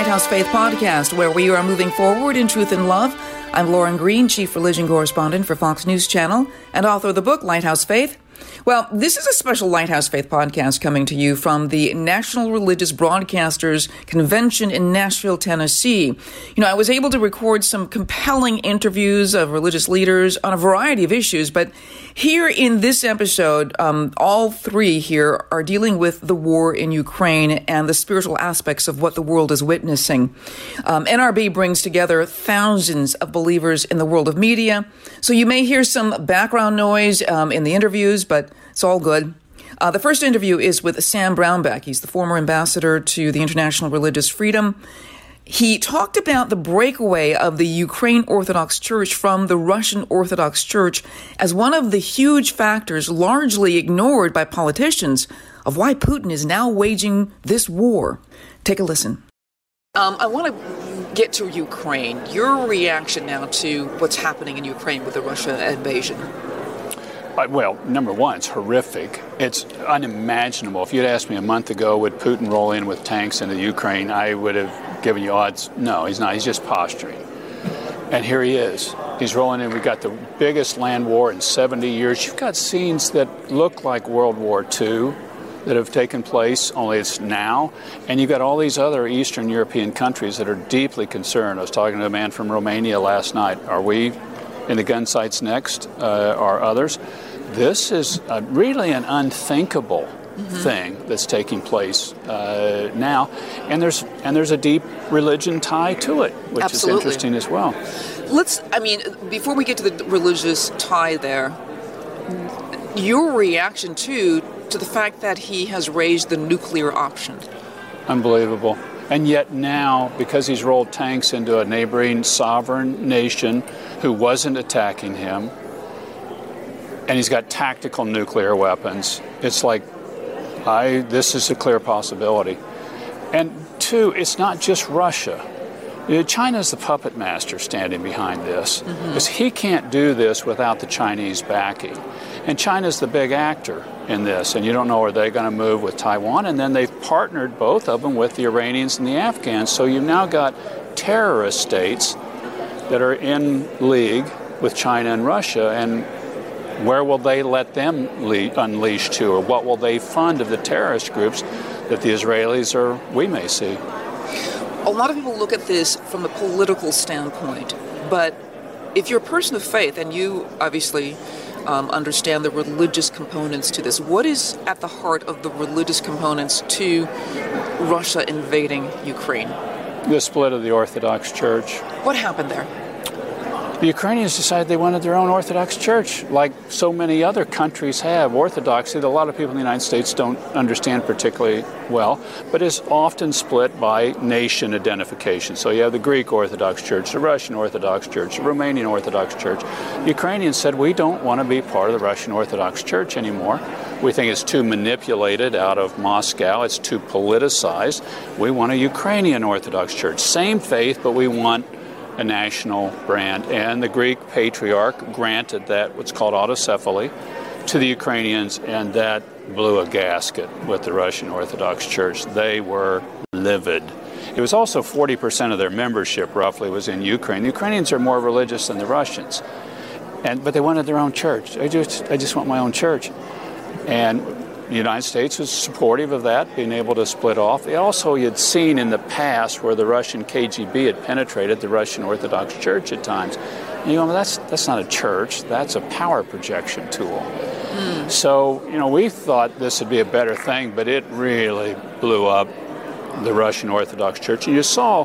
Lighthouse Faith Podcast, where we are moving forward in truth and love. I'm Lauren Green, Chief Religion Correspondent for Fox News Channel and author of the book Lighthouse Faith well, this is a special Lighthouse Faith podcast coming to you from the National Religious Broadcasters Convention in Nashville, Tennessee. You know, I was able to record some compelling interviews of religious leaders on a variety of issues, but here in this episode, um, all three here are dealing with the war in Ukraine and the spiritual aspects of what the world is witnessing. Um, NRB brings together thousands of believers in the world of media, so you may hear some background noise um, in the interviews, but it's all good. Uh, the first interview is with Sam Brownback. He's the former ambassador to the International Religious Freedom. He talked about the breakaway of the Ukraine Orthodox Church from the Russian Orthodox Church as one of the huge factors largely ignored by politicians of why Putin is now waging this war. Take a listen. Um, I want to get to Ukraine. Your reaction now to what's happening in Ukraine with the Russia invasion. Uh, well, number one, it's horrific. It's unimaginable. If you'd asked me a month ago, would Putin roll in with tanks into Ukraine, I would have given you odds. No, he's not. He's just posturing. And here he is. He's rolling in. We've got the biggest land war in 70 years. You've got scenes that look like World War II that have taken place, only it's now. And you've got all these other Eastern European countries that are deeply concerned. I was talking to a man from Romania last night. Are we in the gun sights next? Uh, are others? This is uh, really an unthinkable mm-hmm. thing that's taking place uh, now, and there's and there's a deep religion tie to it, which Absolutely. is interesting as well. Let's. I mean, before we get to the religious tie there, your reaction too to the fact that he has raised the nuclear option. Unbelievable. And yet now, because he's rolled tanks into a neighboring sovereign nation who wasn't attacking him, and he's got tactical nuclear weapons. It's like, I this is a clear possibility. And two, it's not just Russia. China's the puppet master standing behind this because mm-hmm. he can't do this without the Chinese backing. And China's the big actor in this, and you don't know are they going to move with Taiwan. And then they've partnered both of them with the Iranians and the Afghans. So you've now got terrorist states that are in league with China and Russia, and where will they let them le- unleash to, or what will they fund of the terrorist groups that the Israelis or we may see? A lot of people look at this from a political standpoint, but if you're a person of faith and you obviously um, understand the religious components to this, what is at the heart of the religious components to Russia invading Ukraine? The split of the Orthodox Church. What happened there? The Ukrainians decided they wanted their own Orthodox church, like so many other countries have. Orthodoxy, that a lot of people in the United States don't understand particularly well, but is often split by nation identification. So you have the Greek Orthodox Church, the Russian Orthodox Church, the Romanian Orthodox Church. Ukrainians said, We don't want to be part of the Russian Orthodox Church anymore. We think it's too manipulated out of Moscow, it's too politicized. We want a Ukrainian Orthodox Church. Same faith, but we want a national brand. And the Greek patriarch granted that, what's called autocephaly, to the Ukrainians, and that blew a gasket with the Russian Orthodox Church. They were livid. It was also 40% of their membership, roughly, was in Ukraine. The Ukrainians are more religious than the Russians, and but they wanted their own church. I just, I just want my own church, and the United States was supportive of that, being able to split off. Also, you had seen in the past where the Russian KGB had penetrated the Russian Orthodox Church at times. And you go, well, that's, that's not a church, that's a power projection tool. Mm. So, you know, we thought this would be a better thing, but it really blew up the Russian Orthodox Church. And you saw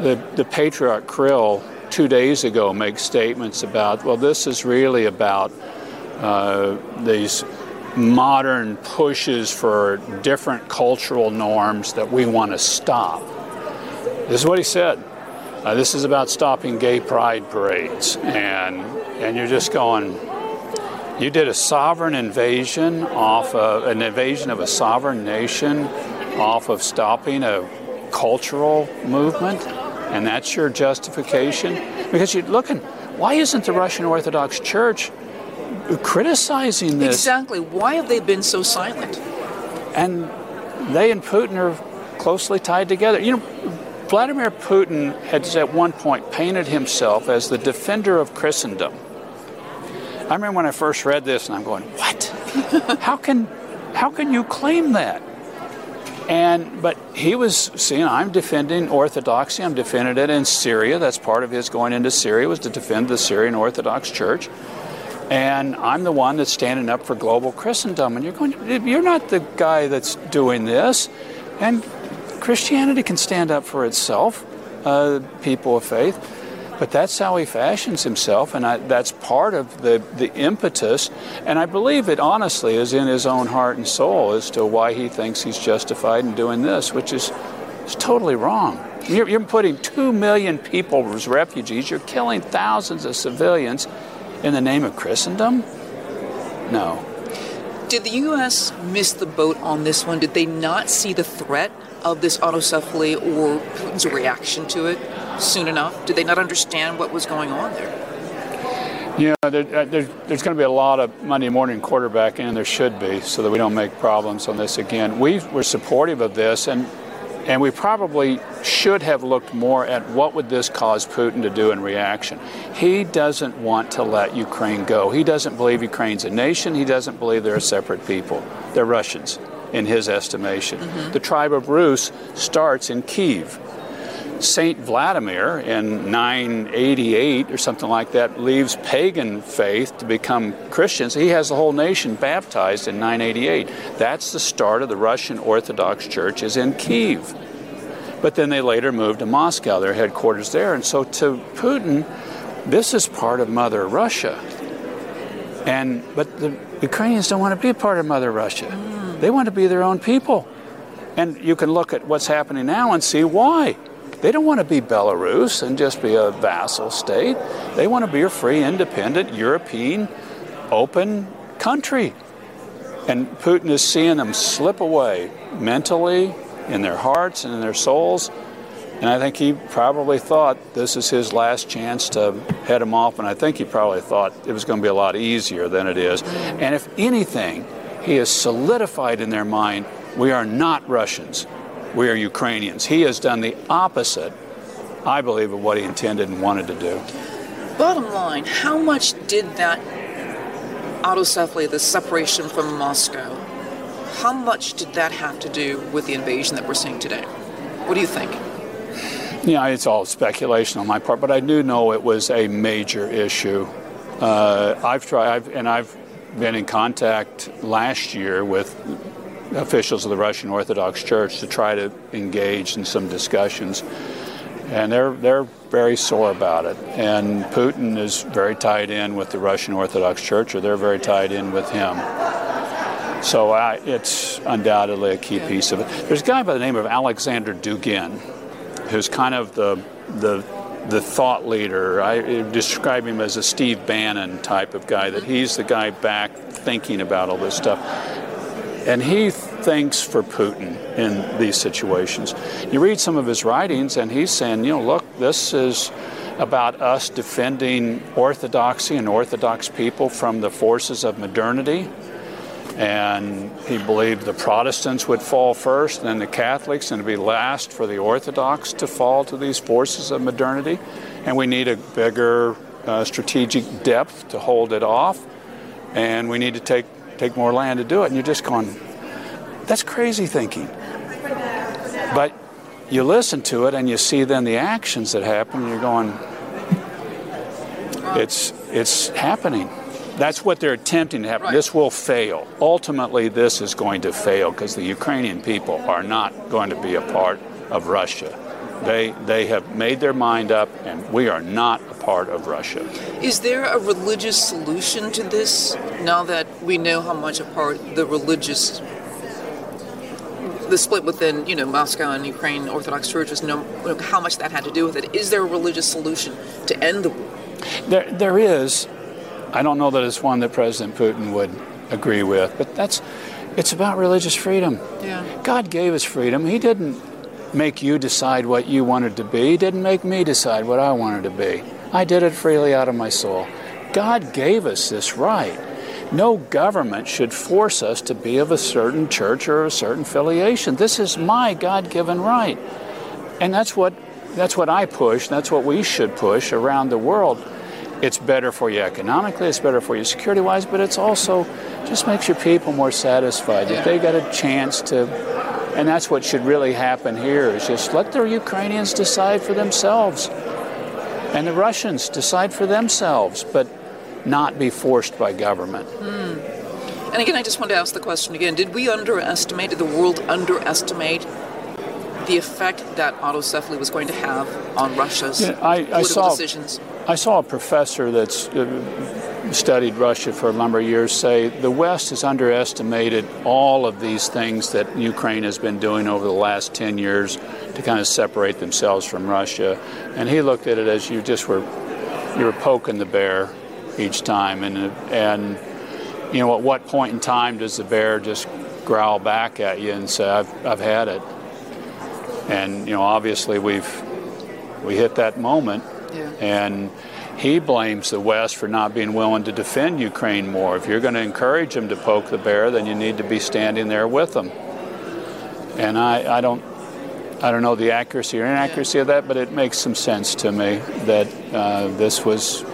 the, the Patriarch Kirill two days ago make statements about, well, this is really about uh, these modern pushes for different cultural norms that we want to stop. This is what he said. uh, this is about stopping gay pride parades, and and you're just going. You did a sovereign invasion off of, an invasion of a sovereign nation off of stopping a cultural movement, and that's your justification. Because you're looking, why isn't the Russian Orthodox Church criticizing this? Exactly. Why have they been so silent? And they and Putin are closely tied together. You know, Vladimir Putin had at one point painted himself as the defender of Christendom. I remember when I first read this, and I'm going, "What? how can, how can you claim that?" And but he was seeing, I'm defending orthodoxy. I'm defending it in Syria. That's part of his going into Syria was to defend the Syrian Orthodox Church. And I'm the one that's standing up for global Christendom. And you're going, you're not the guy that's doing this. And Christianity can stand up for itself, uh, people of faith. But that's how he fashions himself, and I, that's part of the, the impetus. And I believe it honestly is in his own heart and soul as to why he thinks he's justified in doing this, which is, is totally wrong. You're, you're putting two million people as refugees, you're killing thousands of civilians in the name of Christendom? No. Did the U.S. miss the boat on this one? Did they not see the threat of this autocephaly or Putin's reaction to it? soon enough? Did they not understand what was going on there? Yeah, there, uh, there, there's going to be a lot of Monday morning quarterbacking, and there should be, so that we don't make problems on this again. We were supportive of this, and and we probably should have looked more at what would this cause Putin to do in reaction. He doesn't want to let Ukraine go. He doesn't believe Ukraine's a nation. He doesn't believe they're a separate people. They're Russians, in his estimation. Mm-hmm. The tribe of Rus starts in Kiev Saint Vladimir in 988 or something like that leaves pagan faith to become Christians. He has the whole nation baptized in 988. That's the start of the Russian Orthodox Church is in Kiev. But then they later moved to Moscow, their headquarters there. And so to Putin, this is part of Mother Russia. And but the Ukrainians don't want to be part of Mother Russia. Mm. They want to be their own people. And you can look at what's happening now and see why. They don't want to be Belarus and just be a vassal state. They want to be a free, independent, European, open country. And Putin is seeing them slip away mentally, in their hearts, and in their souls. And I think he probably thought this is his last chance to head him off. And I think he probably thought it was going to be a lot easier than it is. And if anything, he has solidified in their mind we are not Russians we are Ukrainians. He has done the opposite, I believe, of what he intended and wanted to do. Bottom line, how much did that autocephaly, the separation from Moscow, how much did that have to do with the invasion that we're seeing today? What do you think? Yeah, it's all speculation on my part, but I do know it was a major issue. Uh, I've tried, I've, and I've been in contact last year with officials of the Russian Orthodox Church to try to engage in some discussions. And they're, they're very sore about it. And Putin is very tied in with the Russian Orthodox Church, or they're very tied in with him. So I, it's undoubtedly a key piece of it. There's a guy by the name of Alexander Dugin, who's kind of the, the, the thought leader. I describe him as a Steve Bannon type of guy, that he's the guy back thinking about all this stuff. And he thinks for Putin in these situations. You read some of his writings, and he's saying, you know, look, this is about us defending orthodoxy and Orthodox people from the forces of modernity. And he believed the Protestants would fall first, then the Catholics, and it'd be last for the Orthodox to fall to these forces of modernity. And we need a bigger uh, strategic depth to hold it off, and we need to take take more land to do it. And you're just going, that's crazy thinking. But you listen to it and you see then the actions that happen, and you're going, it's it's happening. That's what they're attempting to happen. Right. This will fail. Ultimately, this is going to fail because the Ukrainian people are not going to be a part of Russia. They they have made their mind up, and we are not a part of Russia. Is there a religious solution to this? Now that we know how much a part the religious the split within, you know, Moscow and Ukraine Orthodox churches, know how much that had to do with it. Is there a religious solution to end the war? There, there is. I don't know that it's one that President Putin would agree with, but that's it's about religious freedom. Yeah. God gave us freedom. He didn't make you decide what you wanted to be. He didn't make me decide what I wanted to be. I did it freely out of my soul. God gave us this right. No government should force us to be of a certain church or a certain affiliation. This is my God-given right. And that's what that's what I push, that's what we should push around the world. It's better for you economically, it's better for you security wise, but it's also just makes your people more satisfied. If they got a chance to and that's what should really happen here is just let the Ukrainians decide for themselves. And the Russians decide for themselves, but not be forced by government. Mm. And again, I just want to ask the question again did we underestimate, did the world underestimate the effect that autocephaly was going to have on Russia's yeah, I, political I saw, decisions? I saw a professor that's uh, studied Russia for a number of years say the West has underestimated all of these things that Ukraine has been doing over the last 10 years to kind of separate themselves from Russia. And he looked at it as you just were you were poking the bear each time and and you know at what point in time does the bear just growl back at you and say I've I've had it. And you know obviously we've we hit that moment yeah. And he blames the West for not being willing to defend Ukraine more. If you're going to encourage them to poke the bear, then you need to be standing there with them. And I, I don't, I don't know the accuracy or inaccuracy yeah. of that, but it makes some sense to me that uh, this was,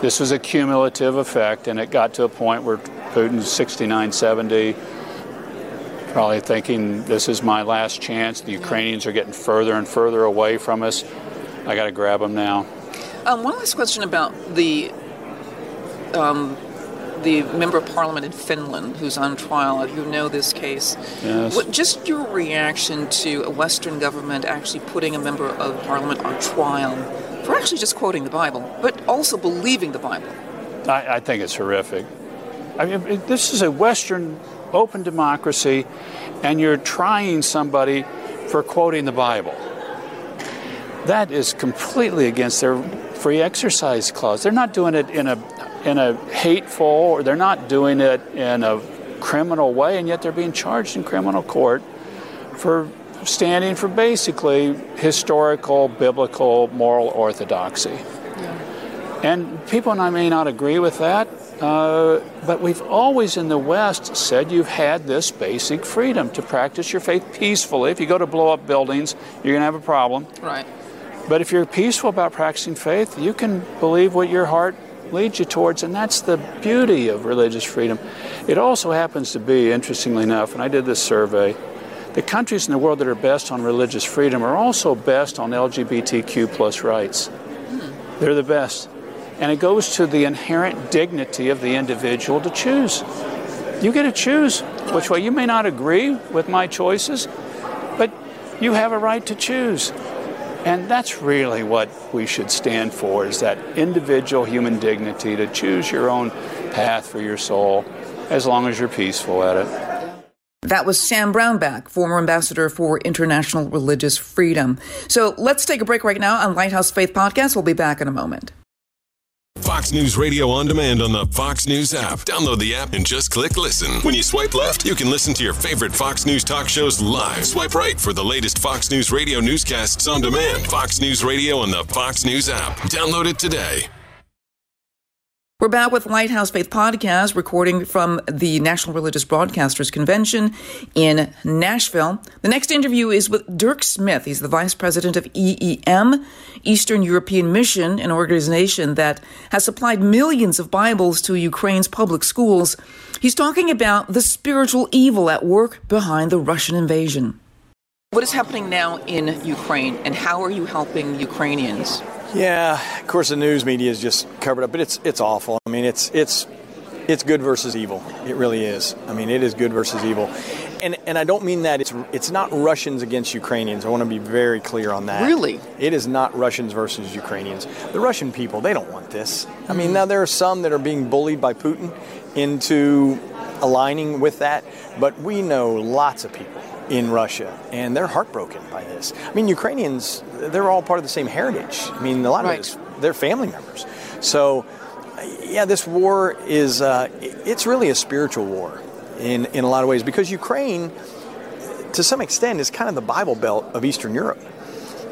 this was a cumulative effect, and it got to a point where Putin's 69, 70 probably thinking this is my last chance. The Ukrainians are getting further and further away from us. I got to grab them now. Um, one last question about the um, the member of parliament in Finland who's on trial. You know this case. Yes. What, just your reaction to a Western government actually putting a member of parliament on trial for actually just quoting the Bible, but also believing the Bible. I, I think it's horrific. I mean, this is a Western open democracy, and you're trying somebody for quoting the Bible. That is completely against their free exercise clause. They're not doing it in a in a hateful or they're not doing it in a criminal way, and yet they're being charged in criminal court for standing for basically historical, biblical, moral orthodoxy. Yeah. And people and I may not agree with that, uh, but we've always in the West said you've had this basic freedom to practice your faith peacefully. If you go to blow up buildings, you're going to have a problem. Right. But if you're peaceful about practicing faith, you can believe what your heart leads you towards, and that's the beauty of religious freedom. It also happens to be, interestingly enough, and I did this survey, the countries in the world that are best on religious freedom are also best on LGBTQ plus rights. They're the best. And it goes to the inherent dignity of the individual to choose. You get to choose which way. You may not agree with my choices, but you have a right to choose. And that's really what we should stand for is that individual human dignity to choose your own path for your soul as long as you're peaceful at it. That was Sam Brownback, former ambassador for international religious freedom. So let's take a break right now on Lighthouse Faith Podcast. We'll be back in a moment. Fox News Radio on demand on the Fox News app. Download the app and just click listen. When you swipe left, you can listen to your favorite Fox News talk shows live. Swipe right for the latest Fox News Radio newscasts on demand. Fox News Radio on the Fox News app. Download it today. We're back with Lighthouse Faith Podcast, recording from the National Religious Broadcasters Convention in Nashville. The next interview is with Dirk Smith. He's the vice president of EEM, Eastern European Mission, an organization that has supplied millions of Bibles to Ukraine's public schools. He's talking about the spiritual evil at work behind the Russian invasion. What is happening now in Ukraine, and how are you helping Ukrainians? Yeah, of course the news media is just covered up, but it's it's awful. I mean, it's it's it's good versus evil. It really is. I mean, it is good versus evil. And and I don't mean that it's it's not Russians against Ukrainians. I want to be very clear on that. Really? It is not Russians versus Ukrainians. The Russian people, they don't want this. I mean, now there are some that are being bullied by Putin into aligning with that, but we know lots of people in Russia, and they're heartbroken by this. I mean, Ukrainians, they're all part of the same heritage. I mean, a lot Right. of it is they're family members. So, yeah, this war is uh, it's really a spiritual war in in a lot of ways because Ukraine, to some extent, is kind of the Bible Belt of Eastern Europe.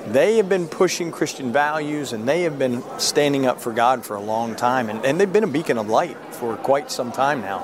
They have been pushing Christian values and they have been standing up for God for a long time, and, and they've been a beacon of light for quite some time now.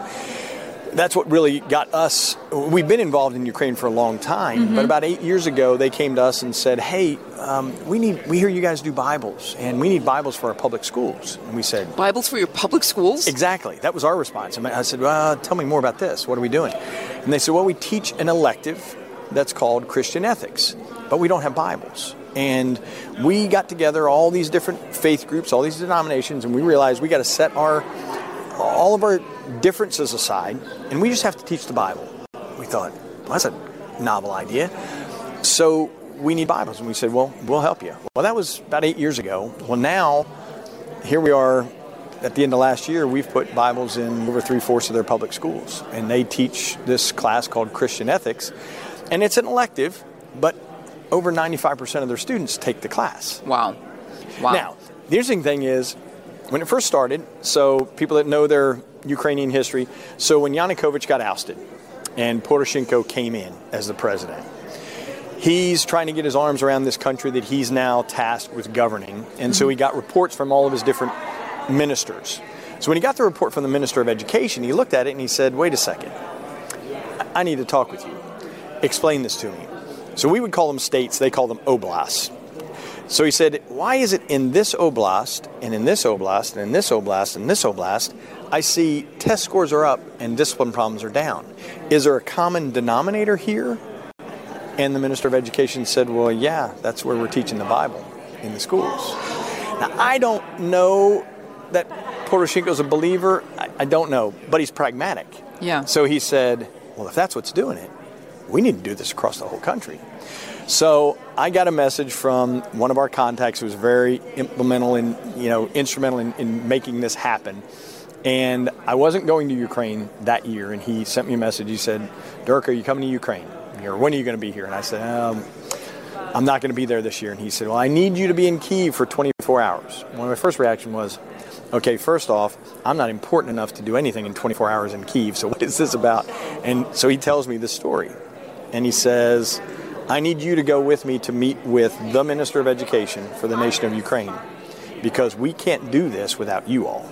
That's what really got us. We've been involved in Ukraine for a long time, but about eight years ago, they came to us and said, "Hey, um, we need. We hear you guys do Bibles, and we need Bibles for our public schools." And we said, Bibles for your public schools? Exactly. That was our response. I I said, well, tell me more about this. What are we doing? And they said, well, we teach an elective that's called Christian ethics, but we don't have Bibles. And we got together all these different faith groups, all these denominations, and we realized we got to set our all of our differences aside, and we just have to teach the Bible. We thought, well, that's a novel idea. So we need Bibles, and we said, well, we'll help you. Well, that was about eight years ago. Well, now here we are at the end of last year, we've put Bibles in over three fourths of their public schools, and they teach this class called Christian Ethics, and it's an elective, but over 95% of their students take the class. Wow. Wow. Now, the interesting thing is, when it first started, so people that know their Ukrainian history, so when Yanukovych got ousted and Poroshenko came in as the president, he's trying to get his arms around this country that he's now tasked with governing. And so he got reports from all of his different ministers. So when he got the report from the Minister of Education, he looked at it and he said, wait a second, I need to talk with you. Explain this to me. So we would call them states, they call them oblasts. So he said, Why is it in this oblast, and in this oblast, and in this oblast, and this oblast, I see test scores are up and discipline problems are down? Is there a common denominator here? And the Minister of Education said, Well, yeah, that's where we're teaching the Bible in the schools. Now, I don't know that Poroshenko's a believer. I, I don't know, but he's pragmatic. Yeah. So he said, Well, if that's what's doing it, we need to do this across the whole country. So I got a message from one of our contacts who was very implemental and you know instrumental in, in making this happen. And I wasn't going to Ukraine that year, and he sent me a message. He said, "Dirk, are you coming to Ukraine? Or when are you going to be here?" And I said, um, "I'm not going to be there this year." And he said, "Well, I need you to be in Kiev for 24 hours." Well, my first reaction was, "Okay, first off, I'm not important enough to do anything in 24 hours in Kiev. So what is this about?" And so he tells me this story, and he says. I need you to go with me to meet with the Minister of Education for the nation of Ukraine because we can't do this without you all.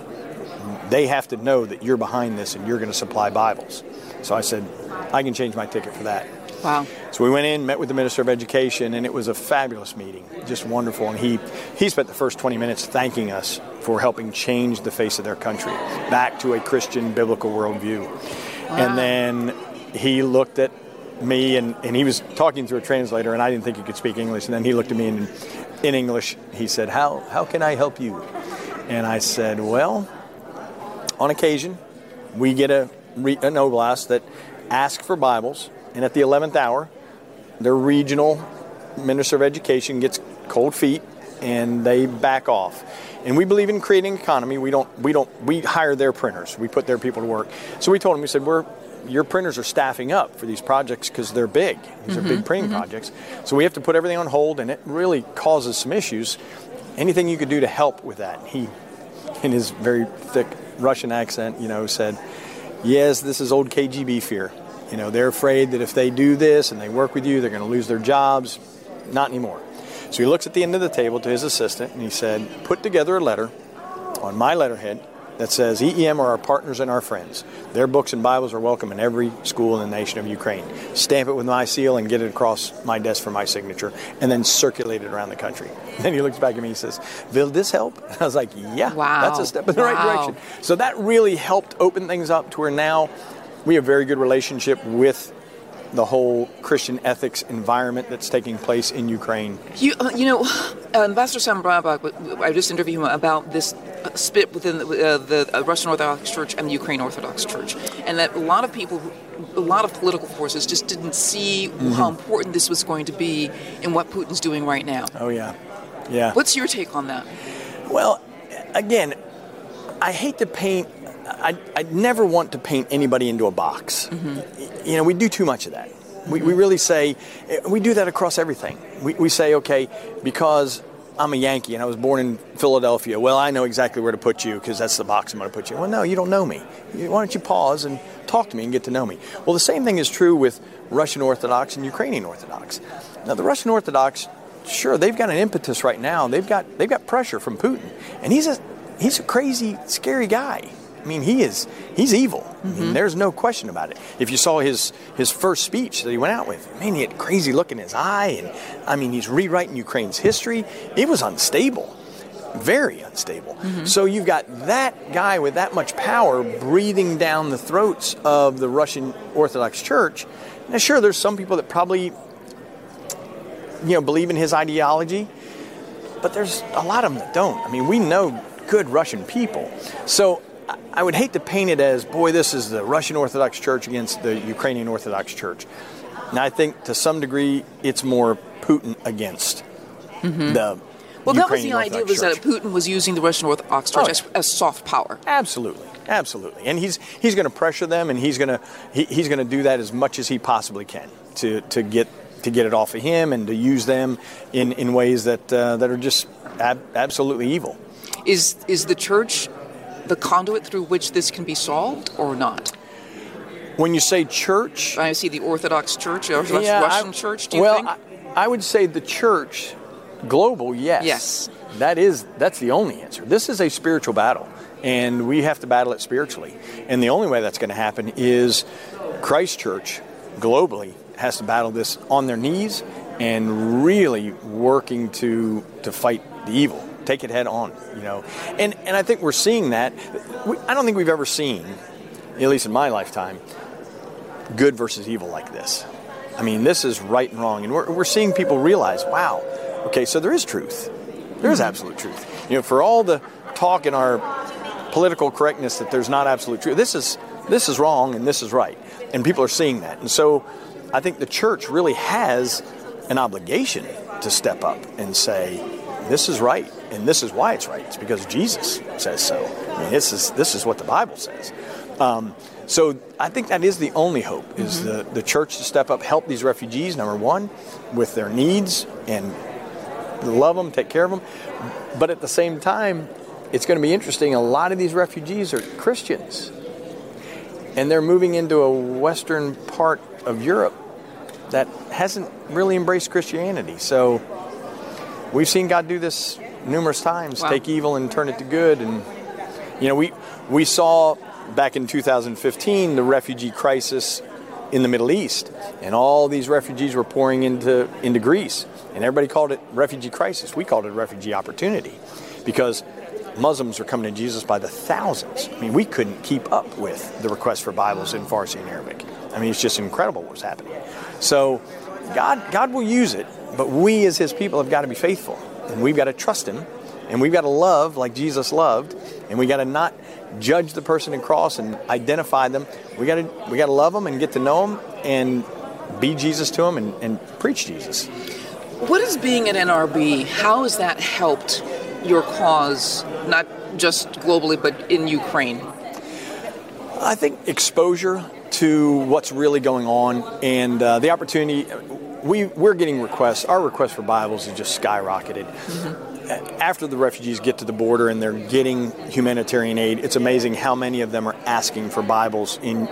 They have to know that you're behind this and you're going to supply Bibles. So I said, I can change my ticket for that. Wow. So we went in, met with the Minister of Education, and it was a fabulous meeting, just wonderful. And he, he spent the first 20 minutes thanking us for helping change the face of their country back to a Christian biblical worldview. And then he looked at me, and, and he was talking through a translator, and I didn't think he could speak English. And then he looked at me in, in English. He said, how, how can I help you? And I said, Well, on occasion, we get a, an oblast that asks for Bibles, and at the 11th hour, their regional minister of education gets cold feet and they back off. And we believe in creating economy. We don't we don't we hire their printers. We put their people to work. So we told them we said we're your printers are staffing up for these projects because they're big. These are big mm-hmm. printing mm-hmm. projects. So we have to put everything on hold, and it really causes some issues. Anything you could do to help with that? He, in his very thick Russian accent, you know, said, "Yes, this is old KGB fear. You know, they're afraid that if they do this and they work with you, they're going to lose their jobs. Not anymore." So he looks at the end of the table to his assistant and he said, "Put together a letter on my letterhead that says EEM are our partners and our friends. Their books and Bibles are welcome in every school in the nation of Ukraine. Stamp it with my seal and get it across my desk for my signature, and then circulate it around the country." Then he looks back at me and says, "Will this help?" I was like, "Yeah, Wow. that's a step in the right direction." So that really helped open things up to where now we have a very good relationship with the whole Christian ethics environment that's taking place in Ukraine. You, uh, you know, Ambassador Sam Brownback, I just interviewed him about this split within the, uh, the uh, Russian Orthodox Church and the Ukraine Orthodox Church, and that a lot of people, a lot of political forces, just didn't see how important this was going to be in what Putin's doing right now. Oh yeah, yeah. What's your take on that? Well, again, I hate to paint. I, I never want to paint anybody into a box. You know, we do too much of that. We, we really say, eh, we do that across everything. We, we say, okay, because I'm a Yankee and I was born in Philadelphia, well, I know exactly where to put you because that's the box I'm going to put you. Well, no, you don't know me. Why don't you pause and talk to me and get to know me? Well, the same thing is true with Russian Orthodox and Ukrainian Orthodox. Now, the Russian Orthodox, sure, they've got an impetus right now. They've got they've got pressure from Putin, and he's a he's a crazy, scary guy. I mean, he is he's evil. Mm-hmm. I mean, there's no question about it. If you saw his his first speech that he went out with, man, he had crazy look in his eye, and I mean, he's rewriting Ukraine's history. It was unstable, very unstable. Mm-hmm. So you've got that guy with that much power breathing down the throats of the Russian Orthodox Church. Now, sure, there's some people that probably you know believe in his ideology, but there's a lot of them that don't. I mean, we know good Russian people. So I would hate to paint it as, boy, this is the Russian Orthodox Church against the Ukrainian Orthodox Church. Now, I think to some degree it's more Putin against mm-hmm. the. Well, Ukrainian that was the Orthodox idea was Church. that Putin was using the Russian Orthodox Church Oh, as, as soft power. Absolutely, absolutely, and he's he's going to pressure them, and he's going to he, he's going to do that as much as he possibly can to to get to get it off of him and to use them in in ways that uh, that are just ab- absolutely evil. Is is the church the conduit through which this can be solved or not? When you say church, I see the Orthodox Church, Orthodox Yeah, Russian I- Church. Do you well, think? I, I would say the church, global, yes. Yes. That is that's the only answer. This is a spiritual battle, and we have to battle it spiritually. And the only way that's going to happen is Christ Church, globally, has to battle this on their knees and really working to to fight the evil, take it head on. You know, and and I think we're seeing that. We, I don't think we've ever seen, at least in my lifetime, good versus evil like this. I mean, this is right and wrong, and we're, we're seeing people realize, wow, okay, so there is truth. There is mm-hmm. absolute truth. You know, for all the talk in our political correctness that there's not absolute truth, this is this is wrong and this is right, and people are seeing that. And so, I think the church really has an obligation to step up and say, this is right, and this is why it's right. It's because Jesus says so. I mean, this is this is what the Bible says. Um, so I think that is the only hope is the, the church to step up, help these refugees, number one, with their needs and love them, take care of them. But at the same time, it's going to be interesting. A lot of these refugees are Christians, and they're moving into a western part of Europe that hasn't really embraced Christianity. So we've seen God do this numerous times Wow. take evil and turn it to good. And, you know, we, we saw back in 2015 the refugee crisis in the Middle East, and all these refugees were pouring into, into Greece. And everybody called it refugee crisis. We called it refugee opportunity because Muslims are coming to Jesus by the thousands. I mean, we couldn't keep up with the request for Bibles in Farsi and Arabic. I mean, it's just incredible what's happening. So, God, God will use it, but we as His people have got to be faithful, and we've got to trust Him, and we've got to love like Jesus loved, and we got to not judge the person and cross and identify them. We got to we got to love them and get to know them and be Jesus to them and, and preach Jesus. What is being at NRB? How has that helped your cause, not just globally, but in Ukraine? I think exposure to what's really going on and uh, the opportunity. We we're getting requests. Our request for Bibles has just skyrocketed. After the refugees get to the border and they're getting humanitarian aid, it's amazing how many of them are asking for Bibles in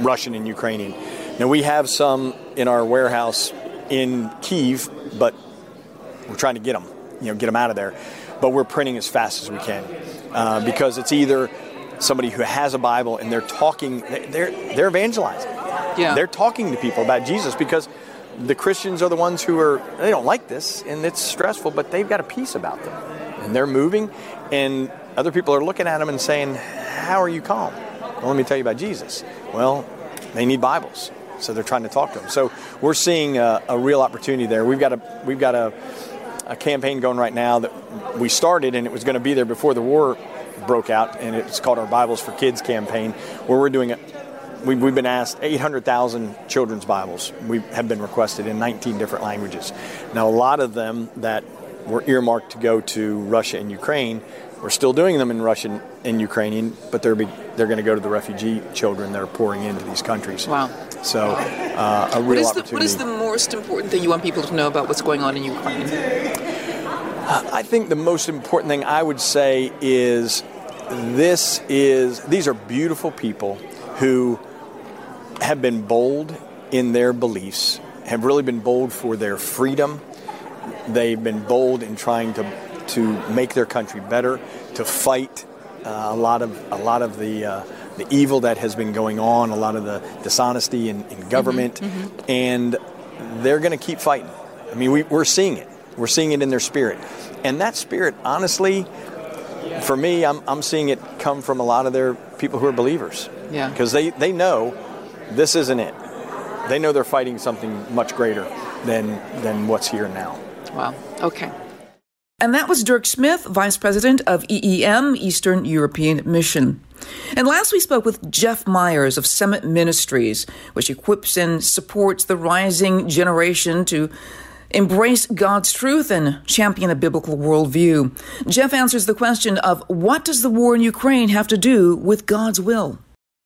Russian and Ukrainian. Now we have some in our warehouse in Kiev, but we're trying to get them, you know, get them out of there. But we're printing as fast as we can uh, because it's either somebody who has a Bible and they're talking, they're they're evangelizing. Yeah. They're talking to people about Jesus because the Christians are the ones who are they don't like this and it's stressful, but they've got a peace about them and they're moving, and other people are looking at them and saying, "How are you calm?" Well, let me tell you about Jesus. Well, they need Bibles, so they're trying to talk to them. So we're seeing a, a real opportunity there. We've got a we've got a, a campaign going right now that we started, and it was going to be there before the war broke out, and it's called our Bibles for Kids campaign, where we're doing it. We've, we've been asked 800,000 children's Bibles. We have been requested in 19 different languages. Now, a lot of them that were earmarked to go to Russia and Ukraine. We're still doing them in Russian and Ukrainian, but they're be, they're going to go to the refugee children that are pouring into these countries. Wow. So uh, a real what is, the, what is the most important thing you want people to know about what's going on in Ukraine? I think the most important thing I would say is this is these are beautiful people who have been bold in their beliefs, have really been bold for their freedom. They've been bold in trying to to make their country better, to fight uh, a lot of a lot of the uh, the evil that has been going on, a lot of the dishonesty in, in government, Mm-hmm, mm-hmm. and they're going to keep fighting. I mean, we, we're seeing it. We're seeing it in their spirit, and that spirit, honestly, for me, I'm, I'm seeing it come from a lot of their people who are believers. Yeah. Because they, they know this isn't it. They know they're fighting something much greater than than what's here now. Wow. Okay. And that was Dirk Smith, Vice President of EEM, Eastern European Mission. And last we spoke with Jeff Myers of Summit Ministries, which equips and supports the rising generation to embrace God's truth and champion a biblical worldview. Jeff answers the question of what does the war in Ukraine have to do with God's will?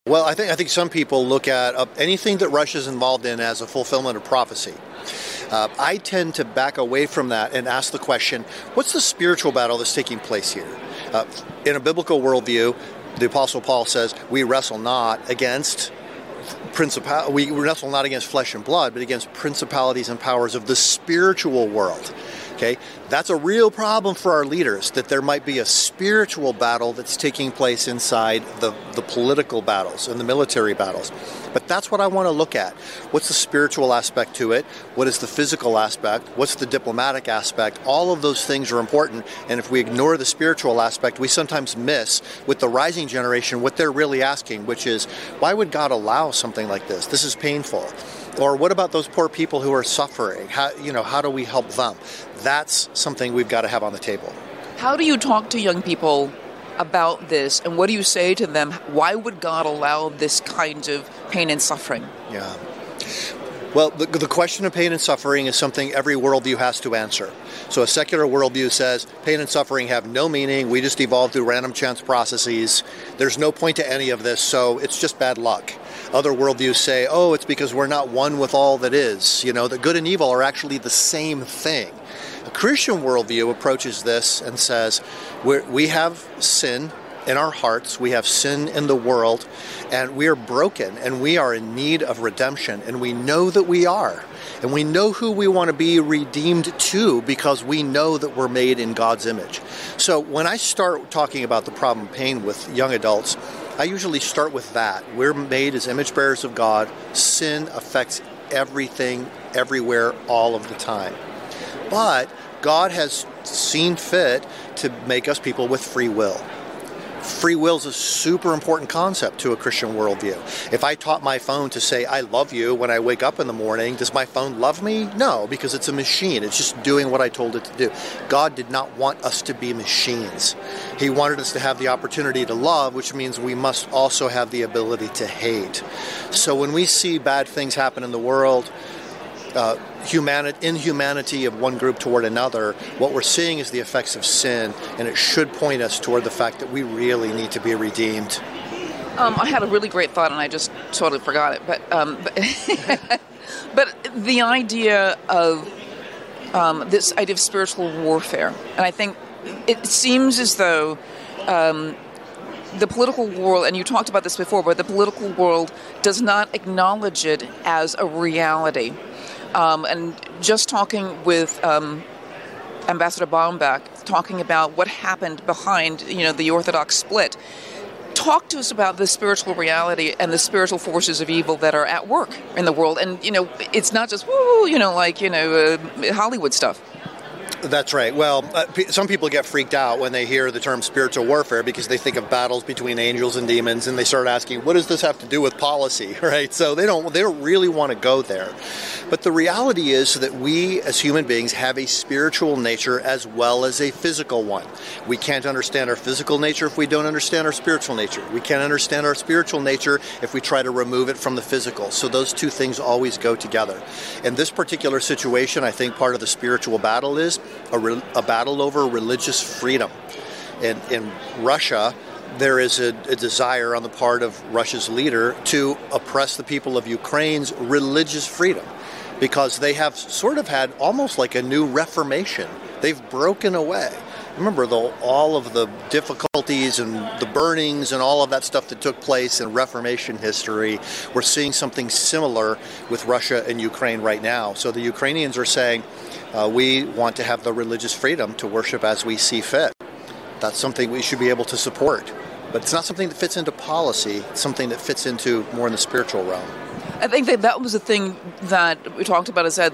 Well, I think I think some people look at uh, anything that Russia's involved in as a fulfillment of prophecy. Uh, I tend to back away from that and ask the question: What's the spiritual battle that's taking place here? Uh, in a biblical worldview, the Apostle Paul says, "We wrestle not against." Principal, we wrestle not against flesh and blood, but against principalities and powers of the spiritual world. Okay, that's a real problem for our leaders that there might be a spiritual battle that's taking place inside the, the political battles and the military battles. But that's what I want to look at. What's the spiritual aspect to it? What is the physical aspect? What's the diplomatic aspect? All of those things are important. And if we ignore the spiritual aspect, we sometimes miss with the rising generation what they're really asking, which is why would God allow something like this? This is painful. Or what about those poor people who are suffering? How, you know, how do we help them? That's something we've got to have on the table. How do you talk to young people about this, and what do you say to them? Why would God allow this kind of pain and suffering? Yeah. Well, the, the question of pain and suffering is something every worldview has to answer. So, a secular worldview says pain and suffering have no meaning. We just evolved through random chance processes. There's no point to any of this, so it's just bad luck. Other worldviews say, oh, it's because we're not one with all that is. You know, that good and evil are actually the same thing. A Christian worldview approaches this and says, we have sin in our hearts, we have sin in the world, and we are broken and we are in need of redemption, and we know that we are. And we know who we want to be redeemed to because we know that we're made in God's image. So when I start talking about the problem of pain with young adults, I usually start with that. We're made as image bearers of God. Sin affects everything, everywhere, all of the time. But God has seen fit to make us people with free will. Free will is a super important concept to a Christian worldview. If I taught my phone to say, I love you when I wake up in the morning, does my phone love me? No, because it's a machine. It's just doing what I told it to do. God did not want us to be machines. He wanted us to have the opportunity to love, which means we must also have the ability to hate. So when we see bad things happen in the world, uh, humanity, inhumanity of one group toward another, what we're seeing is the effects of sin, and it should point us toward the fact that we really need to be redeemed. Um, I had a really great thought, and I just totally forgot it. But um, but, but the idea of um, this idea of spiritual warfare, and I think it seems as though um, the political world, and you talked about this before, but the political world does not acknowledge it as a reality. Um, and just talking with um, Ambassador Brownback, talking about what happened behind, you know, the Orthodox split. Talk to us about the spiritual reality and the spiritual forces of evil that are at work in the world. And you know, it's not just woo, you know, like you know, uh, Hollywood stuff. That's right. Well, uh, p- some people get freaked out when they hear the term spiritual warfare because they think of battles between angels and demons, and they start asking, "What does this have to do with policy?" Right? So they don't they don't really want to go there. But the reality is that we as human beings have a spiritual nature as well as a physical one. We can't understand our physical nature if we don't understand our spiritual nature. We can't understand our spiritual nature if we try to remove it from the physical. So those two things always go together. In this particular situation, I think part of the spiritual battle is a, re- a battle over religious freedom. In, in Russia, there is a, a, desire on the part of Russia's leader to oppress the people of Ukraine's religious freedom because they have sort of had almost like a new reformation. They've broken away. Remember the, all of the difficulties and the burnings and all of that stuff that took place in Reformation history. We're seeing something similar with Russia and Ukraine right now. So the Ukrainians are saying, uh, we want to have the religious freedom to worship as we see fit. That's something we should be able to support. But it's not something that fits into policy, it's something that fits into more in the spiritual realm. I think that that was the thing that we talked about is that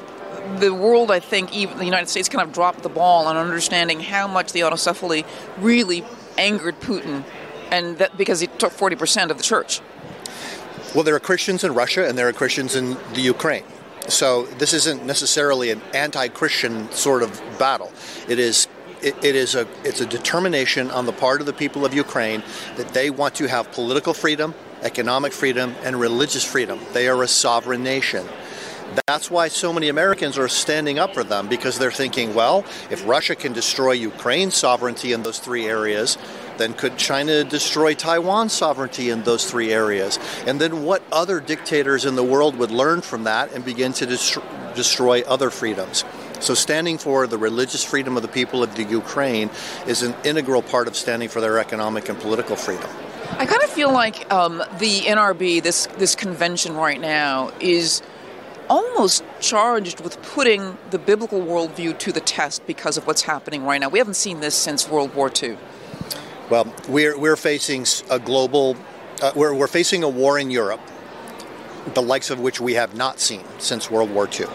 the world, I think, even the United States kind of dropped the ball on understanding how much the autocephaly really angered Putin, and that because he took 40% of the church. Well, there are Christians in Russia and there are Christians in the Ukraine. So this isn't necessarily an anti-Christian sort of battle. It is it, it is a it's a determination on the part of the people of Ukraine that they want to have political freedom, economic freedom, and religious freedom. They are a sovereign nation. That's why so many Americans are standing up for them because they're thinking, well, if Russia can destroy Ukraine's sovereignty in those three areas, then could China destroy Taiwan's sovereignty in those three areas? And then what other dictators in the world would learn from that and begin to dest- destroy other freedoms? So, standing for the religious freedom of the people of the Ukraine is an integral part of standing for their economic and political freedom. I kind of feel like um, the NRB, this this convention right now, is almost charged with putting the biblical worldview to the test because of what's happening right now. We haven't seen this since World War II. Well, we're, we're facing a global, uh, we're, we're facing a war in Europe, the likes of which we have not seen since World War II.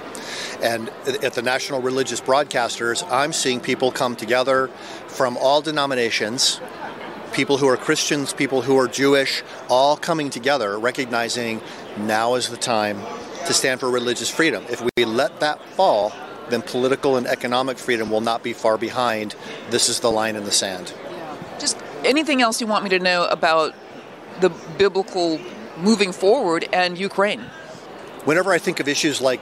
And at the National Religious Broadcasters, I'm seeing people come together from all denominations, people who are Christians, people who are Jewish, all coming together, recognizing now is the time to stand for religious freedom. If we let that fall, then political and economic freedom will not be far behind. This is the line in the sand. Just anything else you want me to know about the biblical moving forward and Ukraine? Whenever I think of issues like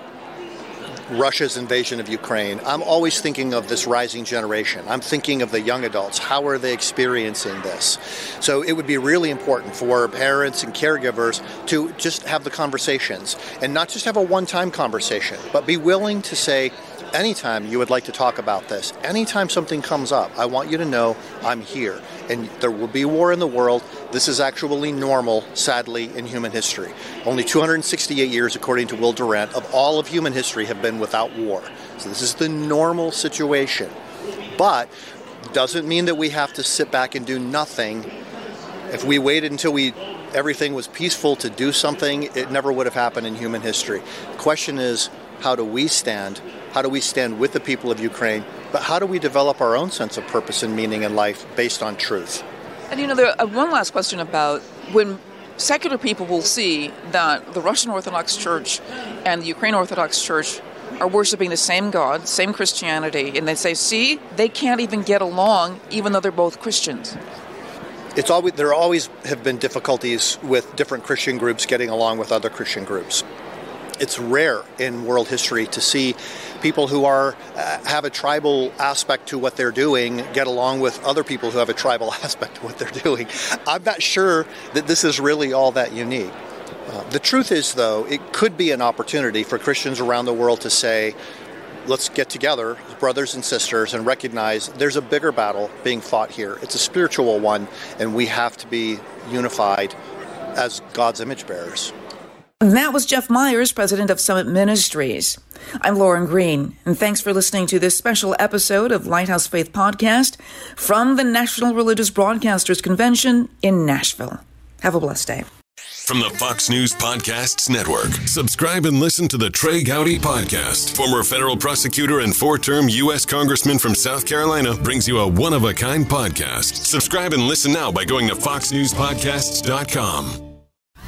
Russia's invasion of Ukraine, I'm always thinking of this rising generation. I'm thinking of the young adults. How are they experiencing this? So it would be really important for parents and caregivers to just have the conversations and not just have a one time conversation, but be willing to say, anytime you would like to talk about this, anytime something comes up, I want you to know I'm here. And there will be war in the world. This is actually normal, sadly, in human history. Only 268 years, according to Will Durant, of all of human history have been without war. So this is the normal situation. But doesn't mean that we have to sit back and do nothing. If we waited until we everything was peaceful to do something, it never would have happened in human history. The question is, how do we stand? How do we stand with the people of Ukraine? But how do we develop our own sense of purpose and meaning in life based on truth? And you know, there, uh, one last question about when secular people will see that the Russian Orthodox Church and the Ukraine Orthodox Church are worshiping the same God, same Christianity, and they say, see, they can't even get along even though they're both Christians. It's always there always have been difficulties with different Christian groups getting along with other Christian groups it's rare in world history to see people who are uh, have a tribal aspect to what they're doing get along with other people who have a tribal aspect to what they're doing. I'm not sure that this is really all that unique. Uh, the truth is, though, it could be an opportunity for Christians around the world to say, let's get together brothers and sisters and recognize there's a bigger battle being fought here. It's a spiritual one, and we have to be unified as God's image bearers. That was Jeff Myers, president of Summit Ministries. I'm Lauren Green, and thanks for listening to this special episode of Lighthouse Faith Podcast from the National Religious Broadcasters Convention in Nashville. Have a blessed day. From the Fox News Podcasts Network, subscribe and listen to the Trey Gowdy Podcast. Former federal prosecutor and four term U.S. Congressman from South Carolina brings you a one of a kind podcast. Subscribe and listen now by going to foxnewspodcasts.com.